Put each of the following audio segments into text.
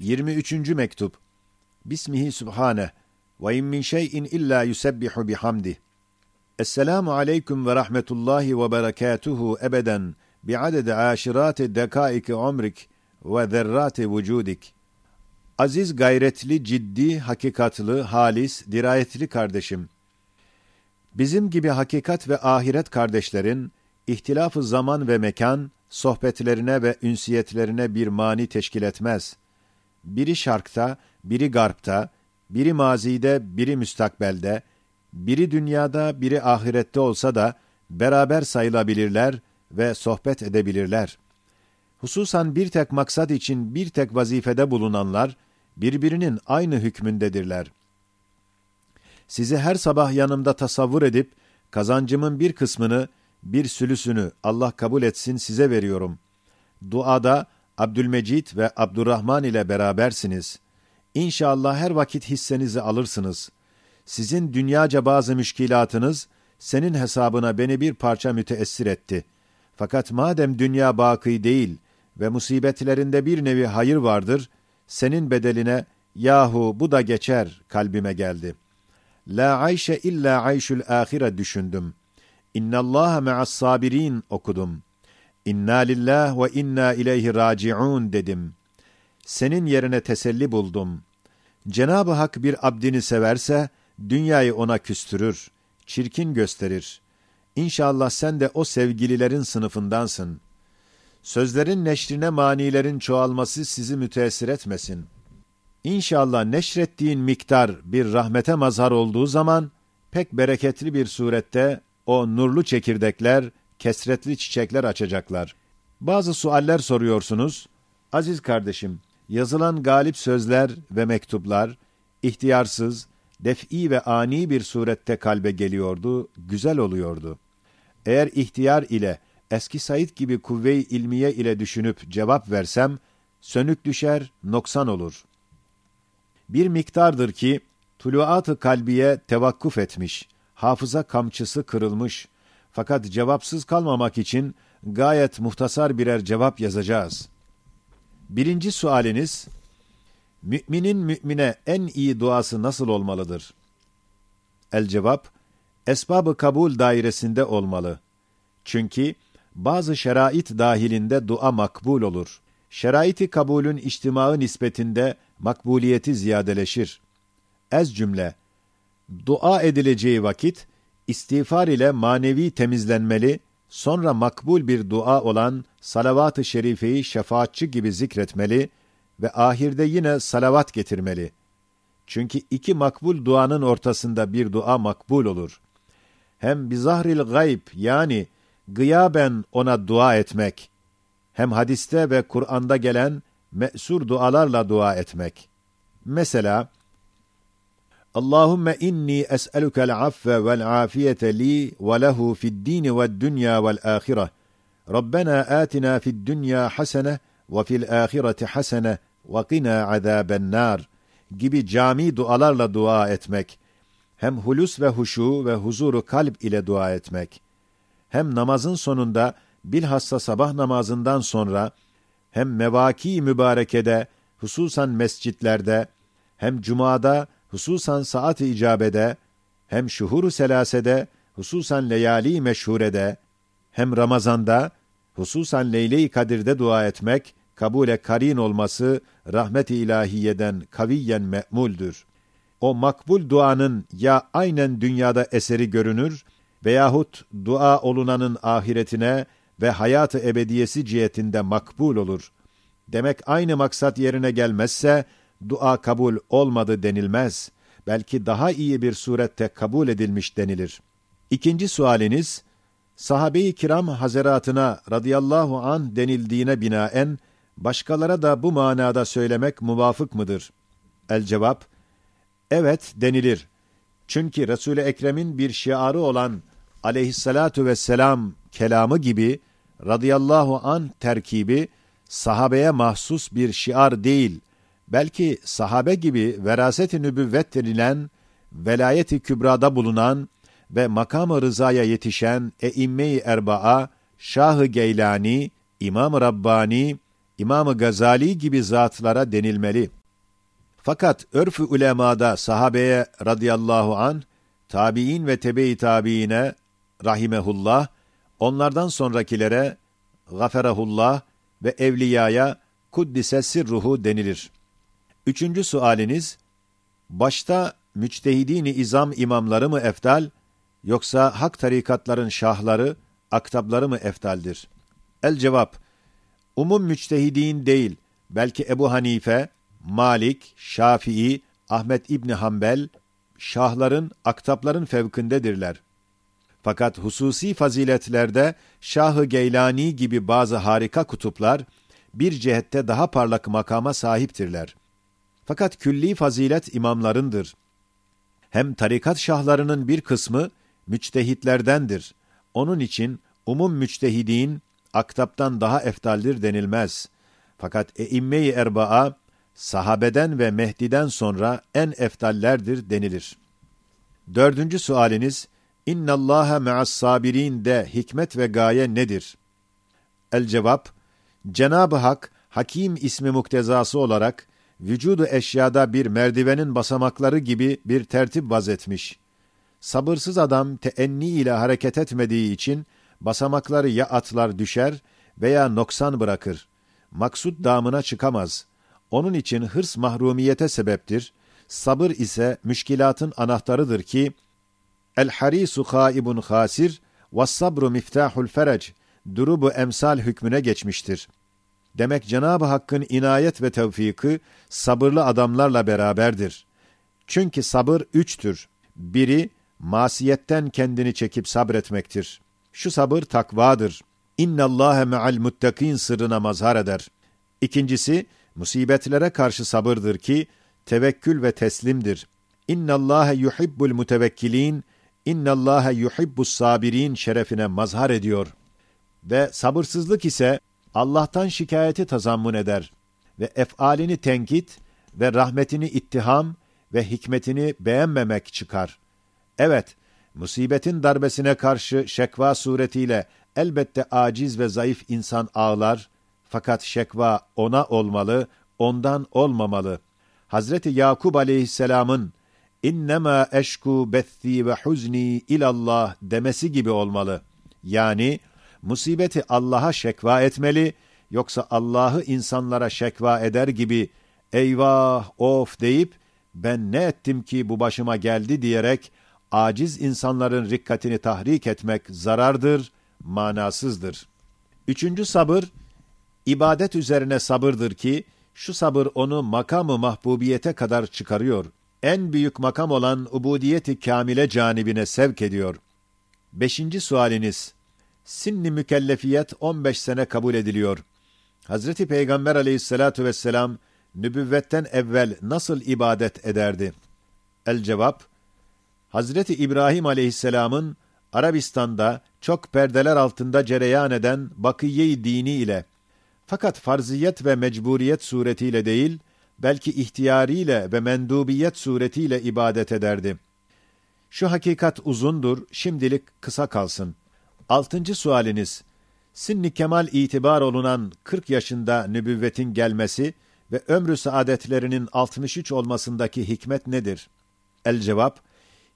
23. mektup. Bismihi Sübhane ve in min şeyin illa yusebbihu bihamdih. Esselamu aleyküm ve rahmetullahi ve berekatuhu ebeden bi'adede aşirati dekaiki umrik ve zerrati vücudik. Aziz gayretli, ciddi, hakikatlı, halis, dirayetli kardeşim. Bizim gibi hakikat ve ahiret kardeşlerin, ihtilafı zaman ve mekan, sohbetlerine ve ünsiyetlerine bir mani teşkil etmez. Biri şarkta, biri garpta, biri mazide, biri müstakbelde, biri dünyada, biri ahirette olsa da beraber sayılabilirler ve sohbet edebilirler. Hususan bir tek maksat için bir tek vazifede bulunanlar birbirinin aynı hükmündedirler. Sizi her sabah yanımda tasavvur edip kazancımın bir kısmını, bir sülüsünü Allah kabul etsin size veriyorum. Duada Abdülmecid ve Abdurrahman ile berabersiniz. İnşallah her vakit hissenizi alırsınız. Sizin dünyaca bazı müşkilatınız, senin hesabına beni bir parça müteessir etti. Fakat madem dünya baki değil ve musibetlerinde bir nevi hayır vardır, senin bedeline, yahu bu da geçer kalbime geldi. La ayşe illa ayşul ahire düşündüm. İnna Allah ma'as sabirin okudum. İnna lillah ve inna ileyhi raciun dedim. Senin yerine teselli buldum. Cenab-ı Hak bir abdini severse, dünyayı ona küstürür, çirkin gösterir. İnşallah sen de o sevgililerin sınıfındansın. Sözlerin neşrine manilerin çoğalması sizi müteessir etmesin. İnşallah neşrettiğin miktar bir rahmete mazhar olduğu zaman, pek bereketli bir surette o nurlu çekirdekler, kesretli çiçekler açacaklar. Bazı sualler soruyorsunuz. Aziz kardeşim, yazılan galip sözler ve mektuplar, ihtiyarsız, def'i ve ani bir surette kalbe geliyordu, güzel oluyordu. Eğer ihtiyar ile, eski Said gibi kuvve-i ilmiye ile düşünüp cevap versem, sönük düşer, noksan olur. Bir miktardır ki, tuluat-ı kalbiye tevakkuf etmiş, hafıza kamçısı kırılmış, fakat cevapsız kalmamak için gayet muhtasar birer cevap yazacağız. Birinci sualiniz, Müminin mümine en iyi duası nasıl olmalıdır? El cevap, esbabı kabul dairesinde olmalı. Çünkü bazı şerait dahilinde dua makbul olur. Şeraiti kabulün içtimaı nispetinde makbuliyeti ziyadeleşir. Ez cümle, dua edileceği vakit, istiğfar ile manevi temizlenmeli, sonra makbul bir dua olan salavat-ı şerifeyi şefaatçi gibi zikretmeli ve ahirde yine salavat getirmeli. Çünkü iki makbul duanın ortasında bir dua makbul olur. Hem bizahril gayb yani gıyaben ona dua etmek, hem hadiste ve Kur'an'da gelen me'sur dualarla dua etmek. Mesela, Allahümme inni es'elukel affe vel afiyete li ve lehu fid dini ve dünya vel ahire. Rabbena atina fid dünya hasene ve fil ahireti hasene ve qina azaben nar gibi cami dualarla dua etmek, hem hulus ve huşu ve huzuru kalp ile dua etmek, hem namazın sonunda bilhassa sabah namazından sonra, hem mevaki mübarekede, hususan mescitlerde, hem cumada, hususan saat-i icabede, hem şuhur selasede, hususan leyali meşhurede, hem Ramazanda, hususan Leyle-i Kadir'de dua etmek, kabule karin olması rahmet-i ilahiyeden kaviyen me'muldür. O makbul duanın ya aynen dünyada eseri görünür veyahut dua olunanın ahiretine ve hayatı ebediyesi cihetinde makbul olur. Demek aynı maksat yerine gelmezse dua kabul olmadı denilmez. Belki daha iyi bir surette kabul edilmiş denilir. İkinci sualiniz, sahabe-i kiram hazeratına radıyallahu an denildiğine binaen, başkalara da bu manada söylemek muvafık mıdır? El cevap, evet denilir. Çünkü Resul-i Ekrem'in bir şiarı olan aleyhissalatu vesselam kelamı gibi radıyallahu an terkibi sahabeye mahsus bir şiar değil, belki sahabe gibi veraset-i nübüvvet denilen, velayet-i kübrada bulunan ve makam-ı rızaya yetişen e-imme-i erbaa, Şah-ı Geylani, İmam-ı Rabbani, İmam-ı Gazali gibi zatlara denilmeli. Fakat örf-ü ulemada sahabeye radıyallahu an, tabi'in ve tebe-i tabiine rahimehullah, onlardan sonrakilere gaferahullah ve evliyaya kuddise sirruhu denilir. Üçüncü sualiniz, başta müçtehidini izam imamları mı eftal, yoksa hak tarikatların şahları, aktapları mı eftaldir? El cevap, umum müçtehidin değil, belki Ebu Hanife, Malik, Şafii, Ahmet İbni Hanbel, şahların, aktapların fevkindedirler. Fakat hususi faziletlerde Şah-ı Geylani gibi bazı harika kutuplar, bir cihette daha parlak makama sahiptirler. Fakat külli fazilet imamlarındır. Hem tarikat şahlarının bir kısmı müçtehitlerdendir. Onun için umum müçtehidin aktaptan daha eftaldir denilmez. Fakat eimme-i erbaa sahabeden ve Mehdi'den sonra en eftallerdir denilir. Dördüncü sualiniz, İnna Allaha me'as sabirin de hikmet ve gaye nedir? El cevap, Cenab-ı Hak, Hakim ismi muktezası olarak, vücudu eşyada bir merdivenin basamakları gibi bir tertip vazetmiş. Sabırsız adam teenni ile hareket etmediği için, basamakları ya atlar düşer veya noksan bırakır. Maksut damına çıkamaz. Onun için hırs mahrumiyete sebeptir. Sabır ise müşkilatın anahtarıdır ki, El harisu haibun hasir ve sabru miftahul ferec durubu emsal hükmüne geçmiştir. Demek Cenab-ı Hakk'ın inayet ve tevfiki sabırlı adamlarla beraberdir. Çünkü sabır üçtür. Biri, masiyetten kendini çekip sabretmektir. Şu sabır takvadır. İnna Allahe me'al muttakin sırrına mazhar eder. İkincisi, musibetlere karşı sabırdır ki, tevekkül ve teslimdir. İnna Allahe yuhibbul mutevekkilin İnna Allaha yuhibbus sabirin şerefine mazhar ediyor. Ve sabırsızlık ise Allah'tan şikayeti tazammun eder ve efalini tenkit ve rahmetini ittiham ve hikmetini beğenmemek çıkar. Evet, musibetin darbesine karşı şekva suretiyle elbette aciz ve zayıf insan ağlar, fakat şekva ona olmalı, ondan olmamalı. Hazreti Yakub aleyhisselamın innema eşku bethi ve huzni ilallah demesi gibi olmalı. Yani musibeti Allah'a şekva etmeli, yoksa Allah'ı insanlara şekva eder gibi eyvah of deyip ben ne ettim ki bu başıma geldi diyerek aciz insanların rikkatini tahrik etmek zarardır, manasızdır. Üçüncü sabır, ibadet üzerine sabırdır ki, şu sabır onu makamı mahbubiyete kadar çıkarıyor. En büyük makam olan ubudiyeti kamile canibine sevk ediyor. Beşinci sualiniz, sinni mükellefiyet 15 sene kabul ediliyor. Hazreti Peygamber aleyhissalatu vesselam, nübüvvetten evvel nasıl ibadet ederdi? El cevap, Hazreti İbrahim aleyhisselamın Arabistan'da çok perdeler altında cereyan eden bakiye dini ile fakat farziyet ve mecburiyet suretiyle değil, belki ihtiyariyle ve mendubiyet suretiyle ibadet ederdi. Şu hakikat uzundur, şimdilik kısa kalsın. Altıncı sualiniz, sinni kemal itibar olunan 40 yaşında nübüvvetin gelmesi ve ömrü saadetlerinin 63 olmasındaki hikmet nedir? El cevap,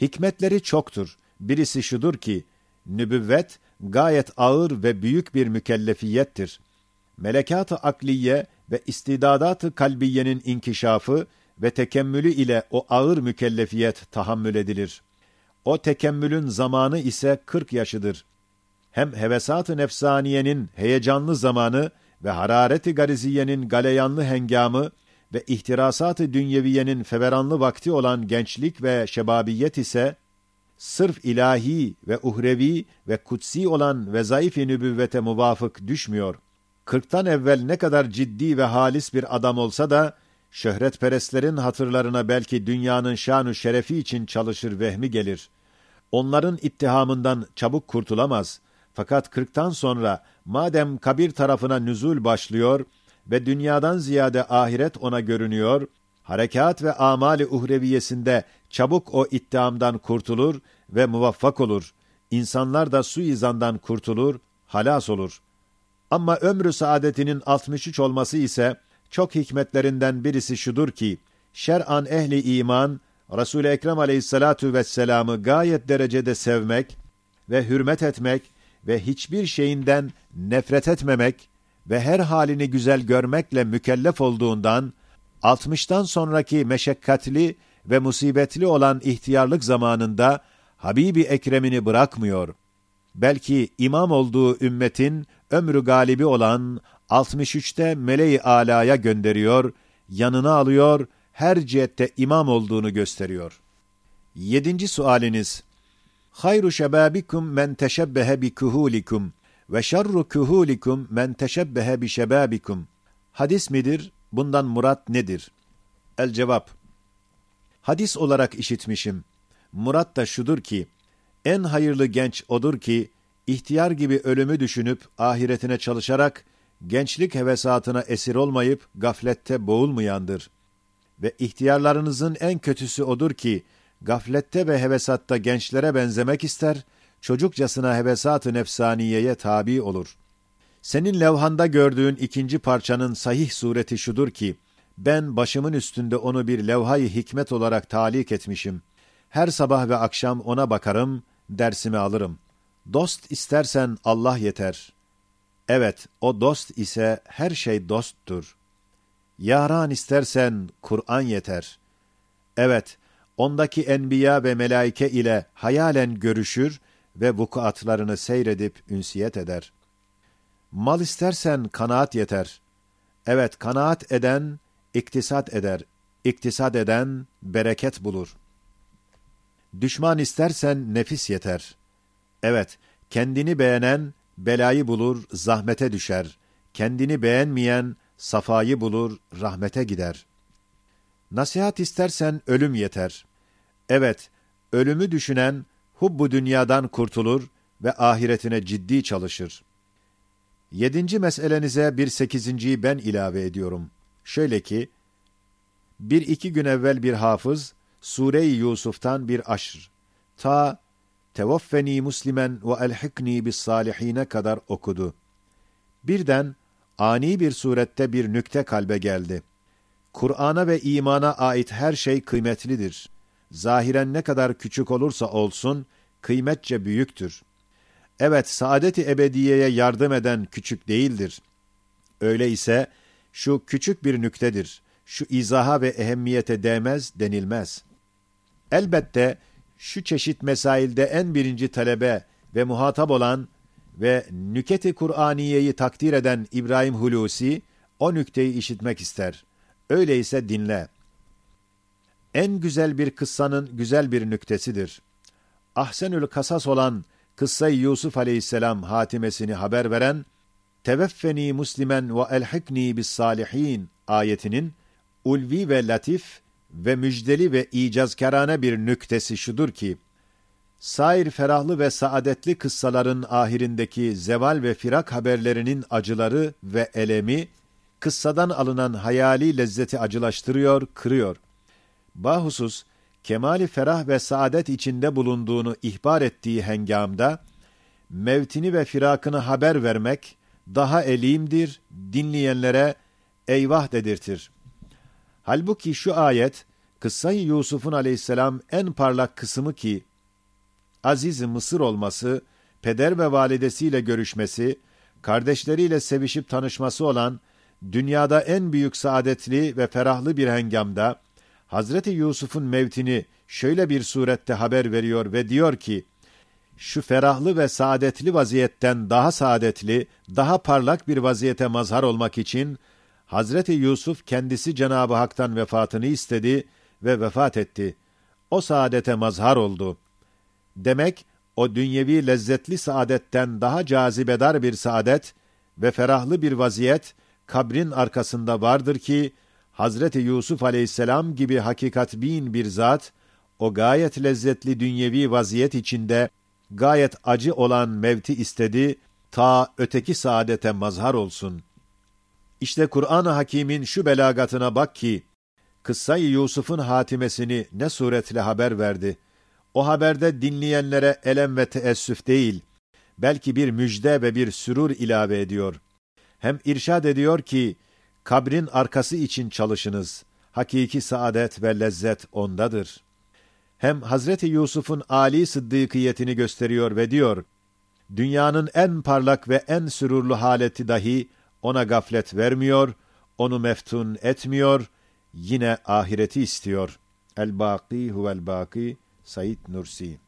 hikmetleri çoktur. Birisi şudur ki, nübüvvet gayet ağır ve büyük bir mükellefiyettir. Melekat-ı akliye ve istidadat-ı kalbiyenin inkişafı ve tekemmülü ile o ağır mükellefiyet tahammül edilir. O tekemmülün zamanı ise 40 yaşıdır. Hem hevesat-ı nefsaniyenin heyecanlı zamanı ve harareti gariziyenin galeyanlı hengamı ve ihtirasat-ı dünyeviyenin feveranlı vakti olan gençlik ve şebabiyet ise sırf ilahi ve uhrevi ve kutsi olan vezayif-i nübüvvete muvafık düşmüyor. Kırktan evvel ne kadar ciddi ve halis bir adam olsa da, şöhretperestlerin hatırlarına belki dünyanın şanu şerefi için çalışır vehmi gelir. Onların ittihamından çabuk kurtulamaz. Fakat kırktan sonra, madem kabir tarafına nüzul başlıyor ve dünyadan ziyade ahiret ona görünüyor, harekat ve amali uhreviyesinde çabuk o ittihamdan kurtulur ve muvaffak olur. İnsanlar da suizandan kurtulur, halas olur. Ama ömrü saadetinin 63 olması ise çok hikmetlerinden birisi şudur ki, şer'an ehli iman, Resul-i Ekrem aleyhissalatu vesselam'ı gayet derecede sevmek ve hürmet etmek ve hiçbir şeyinden nefret etmemek ve her halini güzel görmekle mükellef olduğundan, 60'tan sonraki meşakkatli ve musibetli olan ihtiyarlık zamanında Habibi Ekrem'ini bırakmıyor. Belki imam olduğu ümmetin ömrü galibi olan 63'te meleği alaya gönderiyor, yanına alıyor, her cihette imam olduğunu gösteriyor. Yedinci sualiniz. Hayru şebabikum men teşebbehe bi kuhulikum ve şerru kuhulikum men teşebbehe bi şebabikum. Hadis midir? Bundan murat nedir? El cevap. Hadis olarak işitmişim. Murat da şudur ki, en hayırlı genç odur ki, ihtiyar gibi ölümü düşünüp ahiretine çalışarak, gençlik hevesatına esir olmayıp gaflette boğulmayandır. Ve ihtiyarlarınızın en kötüsü odur ki, gaflette ve hevesatta gençlere benzemek ister, çocukcasına hevesat-ı nefsaniyeye tabi olur. Senin levhanda gördüğün ikinci parçanın sahih sureti şudur ki, ben başımın üstünde onu bir levhayı hikmet olarak talik etmişim. Her sabah ve akşam ona bakarım, dersimi alırım. Dost istersen Allah yeter. Evet, o dost ise her şey dosttur. Yaran istersen Kur'an yeter. Evet, ondaki enbiya ve melaike ile hayalen görüşür ve vukuatlarını seyredip ünsiyet eder. Mal istersen kanaat yeter. Evet, kanaat eden, iktisat eder. İktisat eden, bereket bulur. Düşman istersen nefis yeter. Evet, kendini beğenen, belayı bulur, zahmete düşer. Kendini beğenmeyen, safayı bulur, rahmete gider. Nasihat istersen ölüm yeter. Evet, ölümü düşünen, hubbu dünyadan kurtulur ve ahiretine ciddi çalışır. Yedinci meselenize bir sekizinciyi ben ilave ediyorum. Şöyle ki, bir iki gün evvel bir hafız, Sure-i Yusuf'tan bir aşr, ta tevaffeni muslimen ve elhikni bis salihine kadar okudu. Birden ani bir surette bir nükte kalbe geldi. Kur'an'a ve imana ait her şey kıymetlidir. Zahiren ne kadar küçük olursa olsun, kıymetçe büyüktür. Evet, saadet-i ebediyeye yardım eden küçük değildir. Öyleyse, şu küçük bir nüktedir. Şu izaha ve ehemmiyete değmez denilmez. Elbette, şu çeşit mesailde en birinci talebe ve muhatap olan ve nüketi Kur'aniyeyi takdir eden İbrahim Hulusi, o nükteyi işitmek ister. Öyleyse dinle. En güzel bir kıssanın güzel bir nüktesidir. Ahsenül kasas olan Kıssa-i Yusuf aleyhisselam hatimesini haber veren, Teveffeni muslimen ve elhikni bis salihin ayetinin ulvi ve latif ve müjdeli ve icazkarane bir nüktesi şudur ki, sair ferahlı ve saadetli kıssaların ahirindeki zeval ve firak haberlerinin acıları ve elemi, kıssadan alınan hayali lezzeti acılaştırıyor, kırıyor. Bahusus, kemali ferah ve saadet içinde bulunduğunu ihbar ettiği hengamda, mevtini ve firakını haber vermek, daha elimdir, dinleyenlere eyvah dedirtir. Halbuki şu ayet, kıssayı Yusuf'un aleyhisselam en parlak kısmı ki, aziz Mısır olması, peder ve validesiyle görüşmesi, kardeşleriyle sevişip tanışması olan, dünyada en büyük saadetli ve ferahlı bir hengamda, Hazreti Yusuf'un mevtini şöyle bir surette haber veriyor ve diyor ki, şu ferahlı ve saadetli vaziyetten daha saadetli, daha parlak bir vaziyete mazhar olmak için, Hazreti Yusuf kendisi Cenab-ı Hak'tan vefatını istedi ve vefat etti. O saadete mazhar oldu. Demek, o dünyevi lezzetli saadetten daha cazibedar bir saadet ve ferahlı bir vaziyet, kabrin arkasında vardır ki, Hazreti Yusuf aleyhisselam gibi hakikat bin bir zat, o gayet lezzetli dünyevi vaziyet içinde, gayet acı olan mevti istedi, ta öteki saadete mazhar olsun. İşte Kur'an-ı Hakîm'in şu belagatına bak ki, kıssayı Yusuf'un hatimesini ne suretle haber verdi. O haberde dinleyenlere elem ve teessüf değil, belki bir müjde ve bir sürur ilave ediyor. Hem irşad ediyor ki, kabrin arkası için çalışınız. Hakiki saadet ve lezzet ondadır. Hem Hazreti Yusuf'un âli sıddıkiyetini gösteriyor ve diyor, dünyanın en parlak ve en sürurlu haleti dahi ona gaflet vermiyor, onu meftun etmiyor, yine ahireti istiyor. El-Bâkî huvel-Bâkî Said Nursi